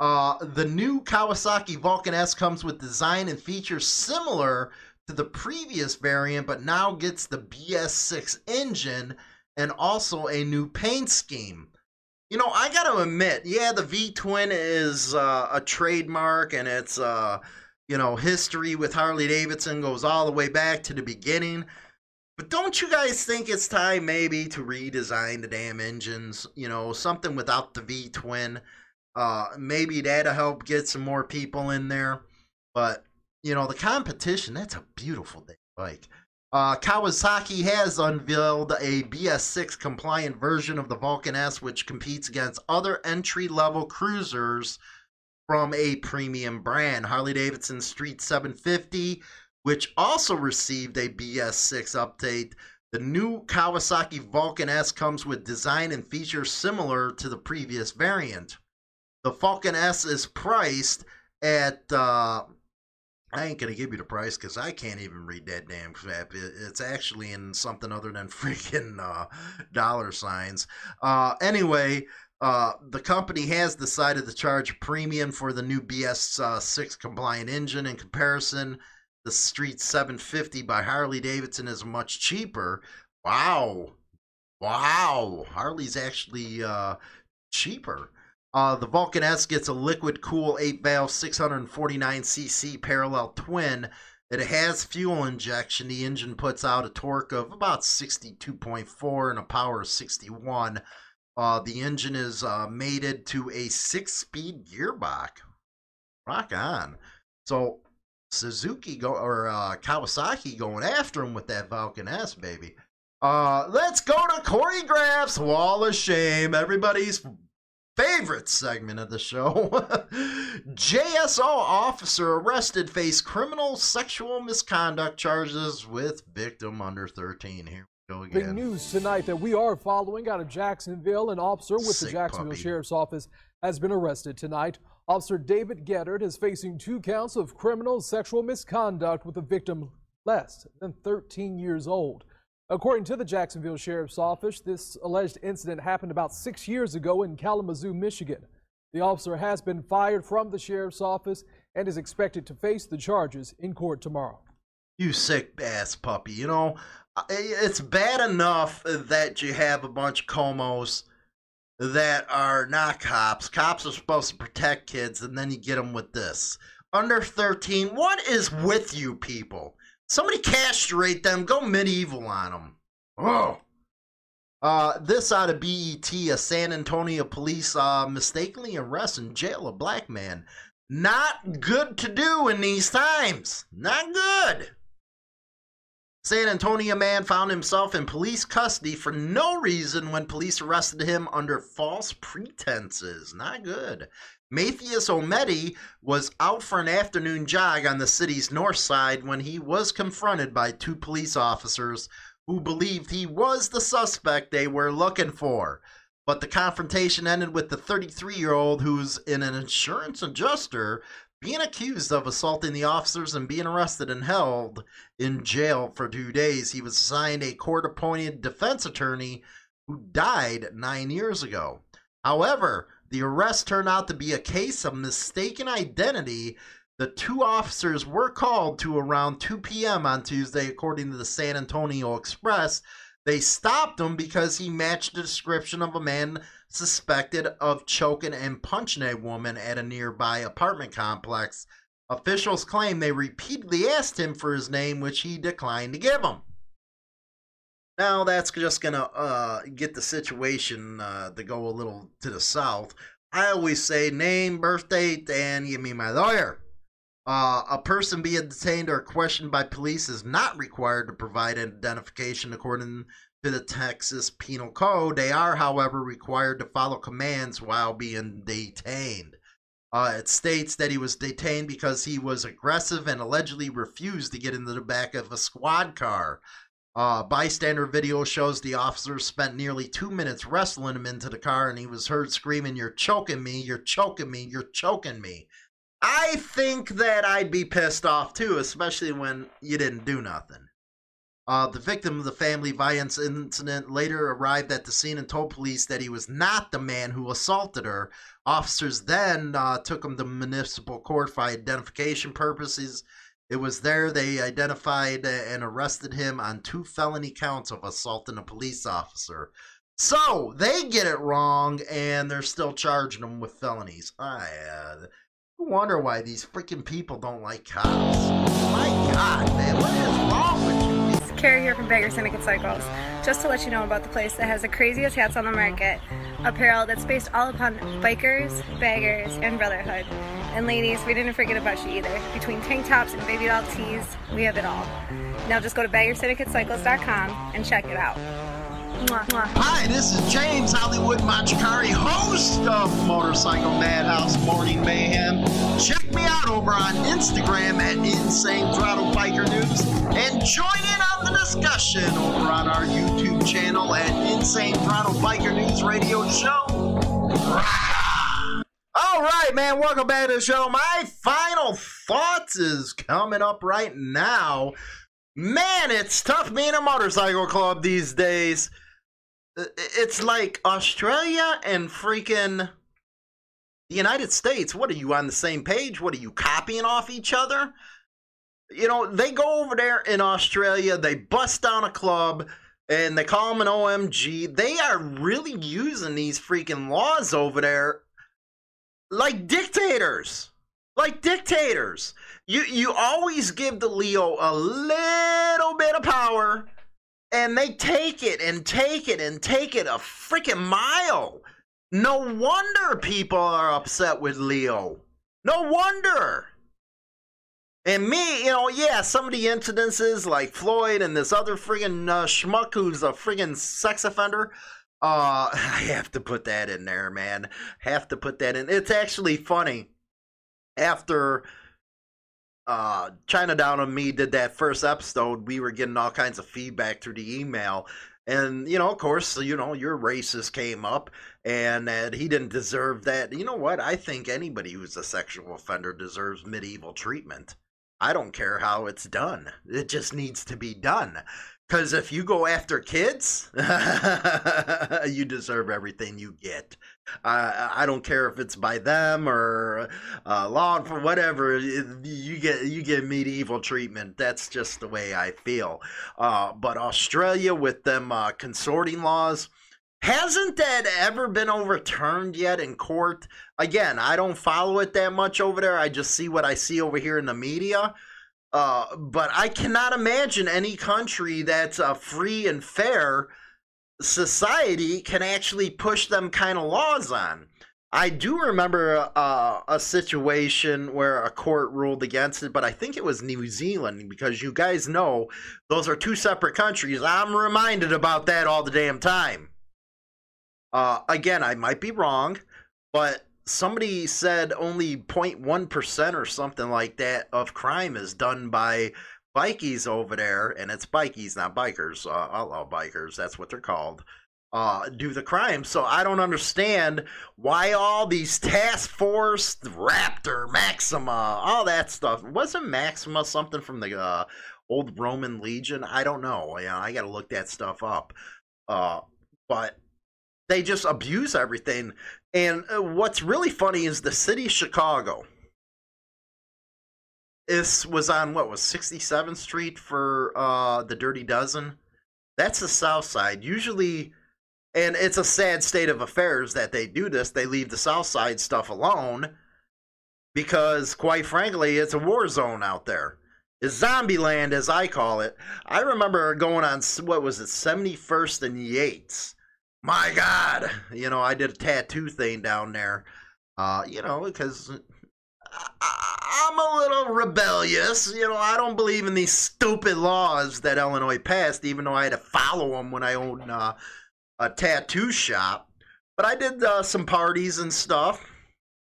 Uh, the new Kawasaki Vulcan S comes with design and features similar to the previous variant, but now gets the BS6 engine and also a new paint scheme. You know, I gotta admit, yeah, the V Twin is uh, a trademark and it's, uh, you know, history with Harley Davidson goes all the way back to the beginning. But don't you guys think it's time maybe to redesign the damn engines? You know, something without the V Twin. Uh, maybe that'll help get some more people in there. But, you know, the competition, that's a beautiful bike. Uh, Kawasaki has unveiled a BS6 compliant version of the Vulcan S, which competes against other entry level cruisers from a premium brand. Harley Davidson Street 750, which also received a BS6 update. The new Kawasaki Vulcan S comes with design and features similar to the previous variant the Vulcan S is priced at. Uh, I ain't gonna give you the price because I can't even read that damn crap. It's actually in something other than freaking uh, dollar signs. Uh, anyway, uh, the company has decided to charge premium for the new BS6 uh, compliant engine. In comparison, the Street 750 by Harley Davidson is much cheaper. Wow, wow! Harley's actually uh, cheaper. Uh, the Vulcan S gets a liquid cool 8 valve 649cc parallel twin. It has fuel injection. The engine puts out a torque of about 62.4 and a power of 61. Uh, the engine is uh, mated to a six speed gearbox. Rock on. So Suzuki go or uh, Kawasaki going after him with that Vulcan S, baby. Uh, let's go to Corey Graff's Wall of Shame. Everybody's favorite segment of the show. JSO officer arrested face criminal sexual misconduct charges with victim under 13. Here we go again. Big news tonight that we are following out of Jacksonville. An officer with Sick the Jacksonville puppy. Sheriff's Office has been arrested tonight. Officer David Geddard is facing two counts of criminal sexual misconduct with a victim less than 13 years old. According to the Jacksonville Sheriff's Office, this alleged incident happened about six years ago in Kalamazoo, Michigan. The officer has been fired from the Sheriff's Office and is expected to face the charges in court tomorrow. You sick ass puppy. You know, it's bad enough that you have a bunch of comos that are not cops. Cops are supposed to protect kids, and then you get them with this. Under 13, what is with you people? Somebody castrate them, go medieval on them. Oh. Uh, this out of BET, a San Antonio police uh, mistakenly arrest and jail a black man. Not good to do in these times. Not good. San Antonio man found himself in police custody for no reason when police arrested him under false pretenses. Not good. Matthias Omedi was out for an afternoon jog on the city's north side when he was confronted by two police officers who believed he was the suspect they were looking for. But the confrontation ended with the 33 year old, who's in an insurance adjuster, being accused of assaulting the officers and being arrested and held in jail for two days. He was assigned a court appointed defense attorney who died nine years ago. However, the arrest turned out to be a case of mistaken identity. The two officers were called to around 2 p.m. on Tuesday, according to the San Antonio Express. They stopped him because he matched the description of a man suspected of choking and punching a woman at a nearby apartment complex. Officials claim they repeatedly asked him for his name, which he declined to give them. Now that's just gonna uh, get the situation uh, to go a little to the south. I always say name, birth date, and give me my lawyer. Uh, a person being detained or questioned by police is not required to provide identification according to the Texas Penal Code. They are, however, required to follow commands while being detained. Uh, it states that he was detained because he was aggressive and allegedly refused to get into the back of a squad car. Uh, bystander video shows the officers spent nearly two minutes wrestling him into the car, and he was heard screaming, You're choking me, you're choking me, you're choking me. I think that I'd be pissed off too, especially when you didn't do nothing. Uh, the victim of the family violence incident later arrived at the scene and told police that he was not the man who assaulted her. Officers then uh, took him to municipal court for identification purposes. It was there they identified and arrested him on two felony counts of assaulting a police officer. So they get it wrong, and they're still charging him with felonies. I uh, wonder why these freaking people don't like cops. My God, man, what is wrong with you? Carrie here from Bagger Syndicate Cycles. Just to let you know about the place that has the craziest hats on the market, apparel that's based all upon bikers, baggers, and brotherhood. And ladies, we didn't forget about you either. Between tank tops and baby doll tees, we have it all. Now just go to baggersyndicatecycles.com and check it out. Hi, this is James Hollywood Machikari, host of Motorcycle Madhouse Morning Mayhem. Check me out over on Instagram at Insane Throttle Biker News and join in on the discussion over on our YouTube channel at Insane Throttle Biker News Radio Show. All right, man, welcome back to the show. My final thoughts is coming up right now. Man, it's tough being a motorcycle club these days it's like Australia and freaking the United States. What are you on the same page? What are you copying off each other? You know, they go over there in Australia, they bust down a club, and they call them an OMG. They are really using these freaking laws over there like dictators. Like dictators. You you always give the Leo a little bit of power and they take it and take it and take it a freaking mile. No wonder people are upset with Leo. No wonder. And me, you know, yeah, some of the incidences like Floyd and this other friggin' uh, schmuck who's a friggin' sex offender, uh, I have to put that in there, man. Have to put that in. It's actually funny. After uh, China Doll and me did that first episode, we were getting all kinds of feedback through the email. And, you know, of course, you know, your racist came up and that he didn't deserve that. You know what? I think anybody who's a sexual offender deserves medieval treatment. I don't care how it's done. It just needs to be done. Because if you go after kids, you deserve everything you get. Uh, I don't care if it's by them or uh, law for whatever. You get you get medieval treatment. That's just the way I feel. Uh, but Australia with them uh, consorting laws, hasn't that ever been overturned yet in court? Again, I don't follow it that much over there. I just see what I see over here in the media. Uh, but I cannot imagine any country that's a free and fair society can actually push them kind of laws on. I do remember uh, a situation where a court ruled against it, but I think it was New Zealand because you guys know those are two separate countries. I'm reminded about that all the damn time. Uh, again, I might be wrong, but somebody said only 0.1% or something like that of crime is done by bikies over there, and it's bikies, not bikers, uh, outlaw bikers, that's what they're called, uh, do the crime. So I don't understand why all these task force, Raptor, Maxima, all that stuff. Wasn't Maxima something from the uh, old Roman Legion? I don't know. Know I got to look that stuff up. Uh, but they just abuse everything. And uh, what's really funny is the city of Chicago. This was on what was 67th Street for uh, the Dirty Dozen. That's the South Side. Usually, and it's a sad state of affairs that they do this. They leave the South Side stuff alone because, quite frankly, it's a war zone out there. It's zombie land, as I call it. I remember going on what was it, 71st and Yates my God, you know, I did a tattoo thing down there, uh, you know, because I, am a little rebellious. You know, I don't believe in these stupid laws that Illinois passed, even though I had to follow them when I owned uh, a tattoo shop. But I did uh, some parties and stuff.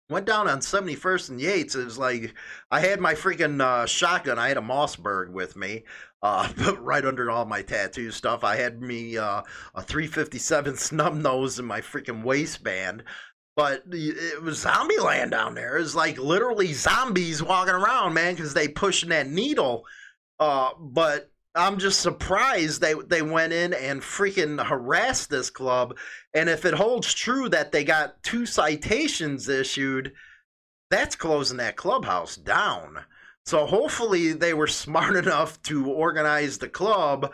Went down on 71st and Yates. It was like I had my freaking uh, shotgun. I had a Mossberg with me, uh, right under all my tattoo stuff. I had me uh, a 357 snub nose in my freaking waistband. But it was zombie land down there. It's like literally zombies walking around, man, because they pushing that needle. Uh, but I'm just surprised they they went in and freaking harassed this club. And if it holds true that they got two citations issued, that's closing that clubhouse down. So hopefully they were smart enough to organize the club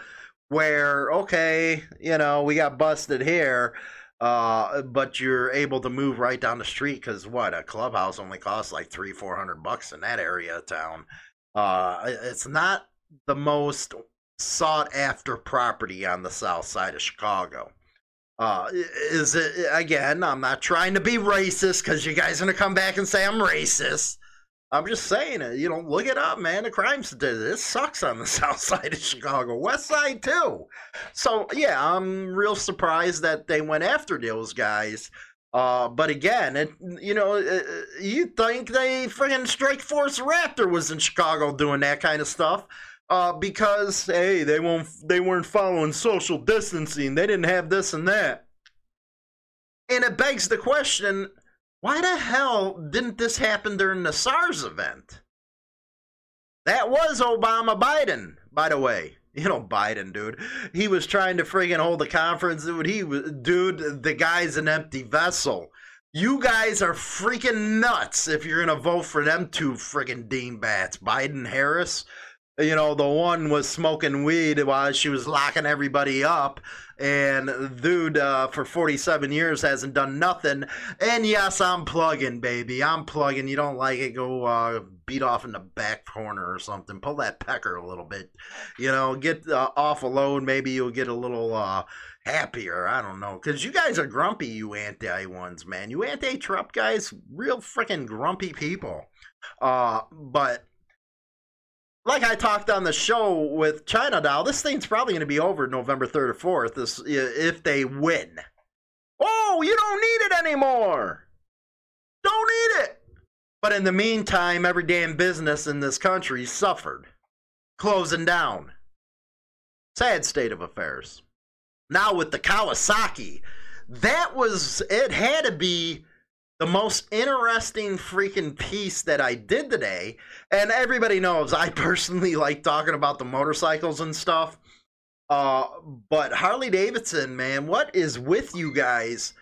where okay, you know, we got busted here. Uh, but you're able to move right down the street because what a clubhouse only costs like three, four hundred bucks in that area of town. Uh, it's not the most sought after property on the south side of Chicago. Uh, is it again? I'm not trying to be racist because you guys are gonna come back and say I'm racist. I'm just saying it. You know, look it up, man. The crime. This sucks on the south side of Chicago, west side too. So yeah, I'm real surprised that they went after those guys. Uh, but again, it, you know, uh, you think they friggin' Strike Force Raptor was in Chicago doing that kind of stuff uh, because hey, they won't they weren't following social distancing. They didn't have this and that. And it begs the question, why the hell didn't this happen during the SARS event? That was Obama Biden, by the way. You know Biden, dude. He was trying to friggin' hold a conference, dude. He was, dude. The guy's an empty vessel. You guys are freaking nuts if you're gonna vote for them two friggin' dean bats, Biden Harris you know, the one was smoking weed while she was locking everybody up. And dude, uh, for 47 years hasn't done nothing. And yes, I'm plugging, baby. I'm plugging. You don't like it? Go uh, beat off in the back corner or something. Pull that pecker a little bit. You know, get uh, off alone. Maybe you'll get a little uh, happier. I don't know. Because you guys are grumpy, you anti ones, man. You anti Trump guys, real freaking grumpy people. Uh, but like I talked on the show with China Doll, this thing's probably going to be over November 3rd or 4th this, if they win. Oh, you don't need it anymore. Don't need it. But in the meantime, every damn business in this country suffered, closing down. Sad state of affairs. Now with the Kawasaki, that was, it had to be the most interesting freaking piece that I did today, and everybody knows I personally like talking about the motorcycles and stuff. Uh, but Harley Davidson, man, what is with you guys?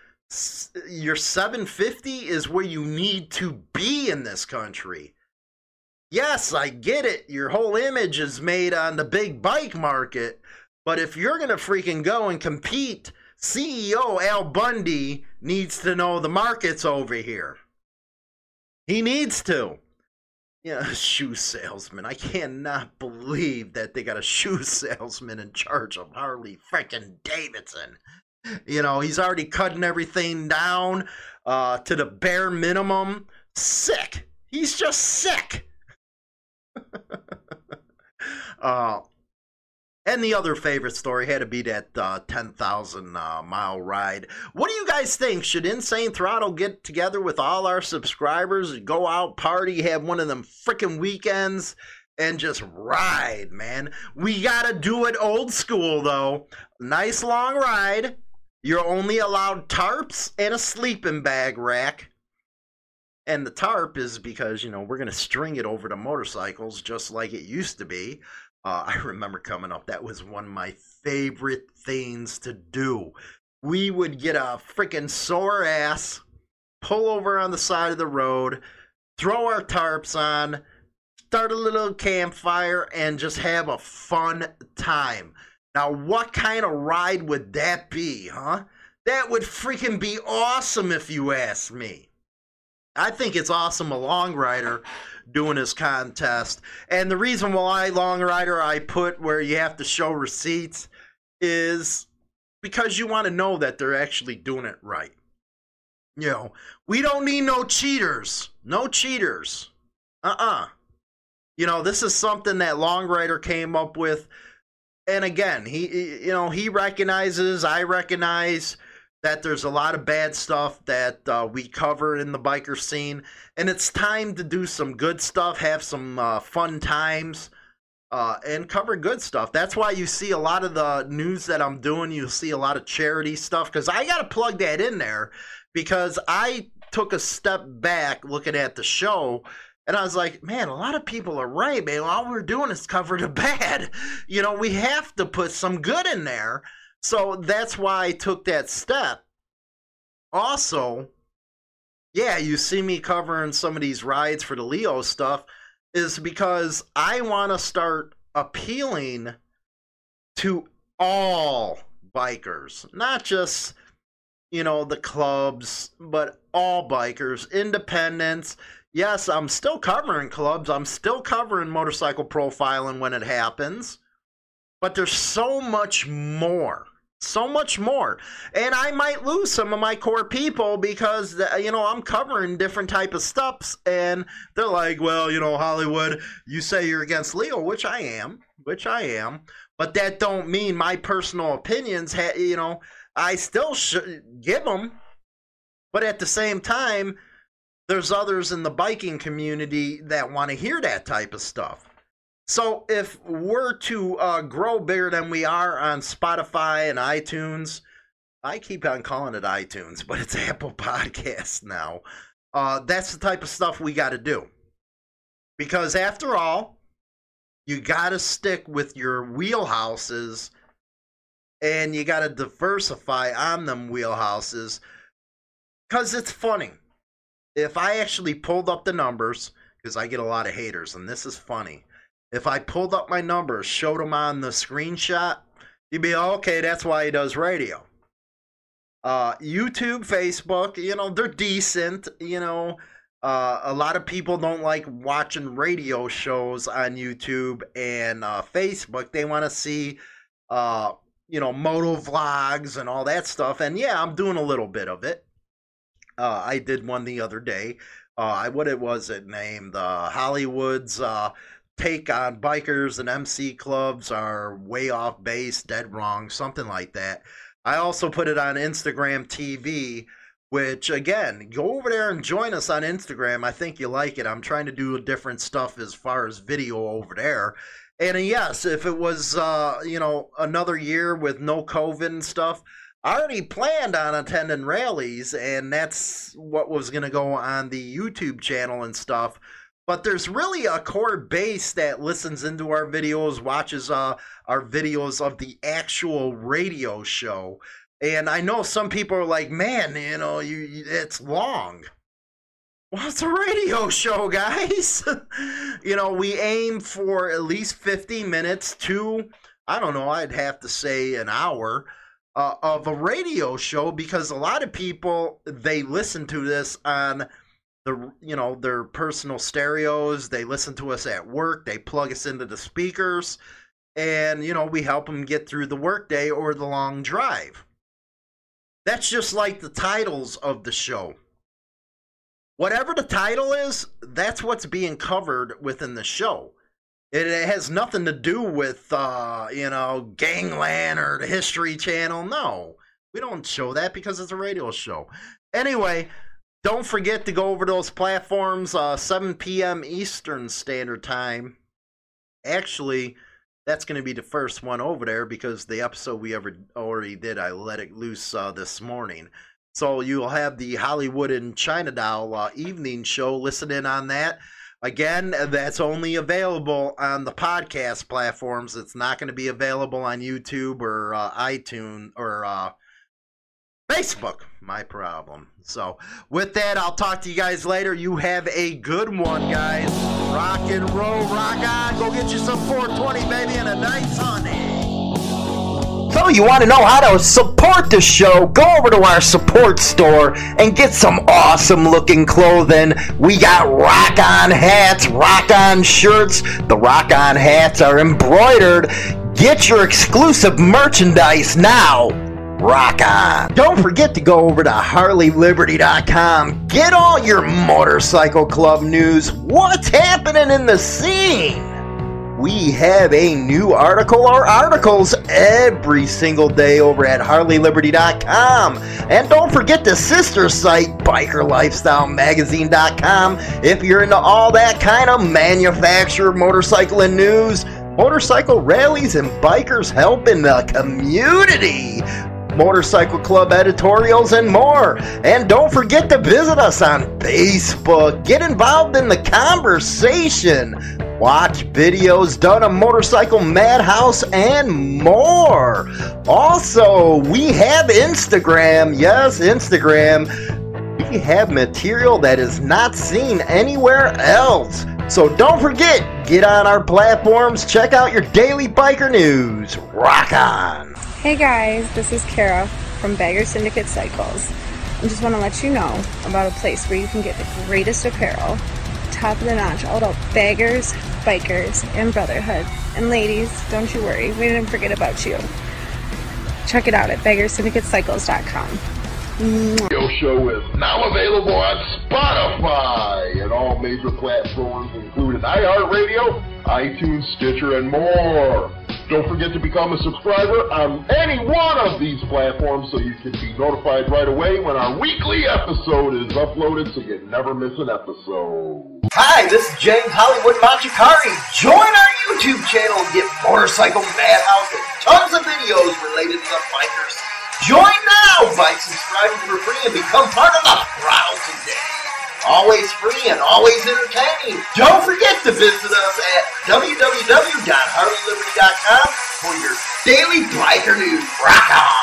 Your 750 is where you need to be in this country. Yes, I get it. Your whole image is made on the big bike market. But if you're going to freaking go and compete, CEO Al Bundy needs to know the market's over here. He needs to. Yeah, shoe salesman. I cannot believe that they got a shoe salesman in charge of Harley freaking Davidson. You know, he's already cutting everything down uh, to the bare minimum. Sick. He's just sick. uh, and the other favorite story had to be that uh, 10,000 uh, mile ride. What do you guys think? Should Insane Throttle get together with all our subscribers, go out, party, have one of them freaking weekends, and just ride, man? We got to do it old school, though. Nice long ride. You're only allowed tarps and a sleeping bag rack. And the tarp is because, you know, we're going to string it over the motorcycles just like it used to be. Uh, I remember coming up, that was one of my favorite things to do. We would get a freaking sore ass, pull over on the side of the road, throw our tarps on, start a little campfire, and just have a fun time. Now, what kind of ride would that be, huh? That would freaking be awesome if you ask me. I think it's awesome a long rider doing his contest. And the reason why long rider I put where you have to show receipts is because you want to know that they're actually doing it right. You know, we don't need no cheaters. No cheaters. Uh-uh. You know, this is something that Long Rider came up with. And again, he you know, he recognizes, I recognize that there's a lot of bad stuff that uh, we cover in the biker scene, and it's time to do some good stuff, have some uh, fun times, uh, and cover good stuff. That's why you see a lot of the news that I'm doing. You'll see a lot of charity stuff because I got to plug that in there because I took a step back looking at the show. And I was like, man, a lot of people are right, man. All we're doing is cover the bad. You know, we have to put some good in there so that's why I took that step. Also, yeah, you see me covering some of these rides for the Leo stuff is because I want to start appealing to all bikers, not just you know the clubs, but all bikers, independents. Yes, I'm still covering clubs. I'm still covering motorcycle profiling when it happens. But there's so much more. So much more. And I might lose some of my core people because, you know, I'm covering different type of stuffs. And they're like, well, you know, Hollywood, you say you're against Leo, which I am, which I am. But that don't mean my personal opinions, ha- you know, I still should give them. But at the same time, there's others in the biking community that want to hear that type of stuff. So if we're to uh, grow bigger than we are on Spotify and iTunes, I keep on calling it iTunes, but it's Apple Podcasts now. Uh, that's the type of stuff we got to do. Because after all, you got to stick with your wheelhouses and you got to diversify on them wheelhouses because it's funny. If I actually pulled up the numbers, because I get a lot of haters, and this is funny if I pulled up my numbers, showed them on the screenshot, you'd be okay. That's why he does radio. Uh, YouTube, Facebook, you know, they're decent. You know, uh, a lot of people don't like watching radio shows on YouTube and uh, Facebook. They want to see, uh, you know, moto vlogs and all that stuff. And yeah, I'm doing a little bit of it. Uh, I did one the other day. Uh, what it was it named? Uh, Hollywood's uh, take on bikers and MC clubs are way off base, dead wrong, something like that. I also put it on Instagram TV, which again, go over there and join us on Instagram. I think you like it. I'm trying to do different stuff as far as video over there. And uh, yes, if it was uh, you know, another year with no COVID and stuff, I already planned on attending rallies, and that's what was going to go on the YouTube channel and stuff. But there's really a core base that listens into our videos, watches uh, our videos of the actual radio show. And I know some people are like, "Man, you know, you it's long." Well, it's a radio show, guys. you know, we aim for at least 50 minutes to, I don't know, I'd have to say an hour uh, of a radio show because a lot of people they listen to this on the you know their personal stereos. They listen to us at work. They plug us into the speakers. And you know we help them get through the workday or the long drive. That's just like the titles of the show. Whatever the title is that's what's being covered within the show. It, has nothing to do with, uh, you know, Gangland or the History Channel. No, we don't show that because it's a radio show. Anyway, don't forget to go over those platforms, uh, 7 p.m. Eastern Standard Time. Actually, that's going to be the first one over there because the episode we ever already did, I let it loose uh, this morning. So you'll have the Hollywood and China Doll uh, evening show. Listen in on that. Again, that's only available on the podcast platforms. It's not going to be available on YouTube or uh, iTunes or uh, Facebook. My problem. So, with that, I'll talk to you guys later. You have a good one, guys. Rock and roll, rock on. Go get you some 420, baby, and a nice honey. So you want to know how to support the show? Go over to our support store and get some awesome looking clothing. We got rock on hats, rock on shirts. The rock on hats are embroidered. Get your exclusive merchandise now. Rock on. Don't forget to go over to HarleyLiberty.com. Get all your motorcycle club news. What's happening in the scene? we have a new article or articles every single day over at harleyliberty.com. And don't forget the sister site, bikerlifestylemagazine.com, if you're into all that kind of manufacturer motorcycle and news, motorcycle rallies, and bikers helping the community. Motorcycle Club editorials, and more. And don't forget to visit us on Facebook. Get involved in the conversation. Watch videos done on Motorcycle Madhouse and more. Also, we have Instagram. Yes, Instagram. We have material that is not seen anywhere else. So don't forget, get on our platforms, check out your daily biker news. Rock on! Hey guys, this is Kara from Bagger Syndicate Cycles. I just want to let you know about a place where you can get the greatest apparel, top of the notch, all about baggers, bikers, and brotherhood. And ladies, don't you worry, we didn't forget about you. Check it out at baggersyndicatecycles.com. Radio show is now available on Spotify and all major platforms, including iHeartRadio, iTunes, Stitcher, and more. Don't forget to become a subscriber on any one of these platforms so you can be notified right away when our weekly episode is uploaded so you never miss an episode. Hi, this is James Hollywood Machikari. Join our YouTube channel and get Motorcycle Madhouse and tons of videos related to the bikers. Join now by subscribing for free and become part of the crowd today always free and always entertaining. Don't forget to visit us at www.harleyliberty.com for your daily biker news. Rock on!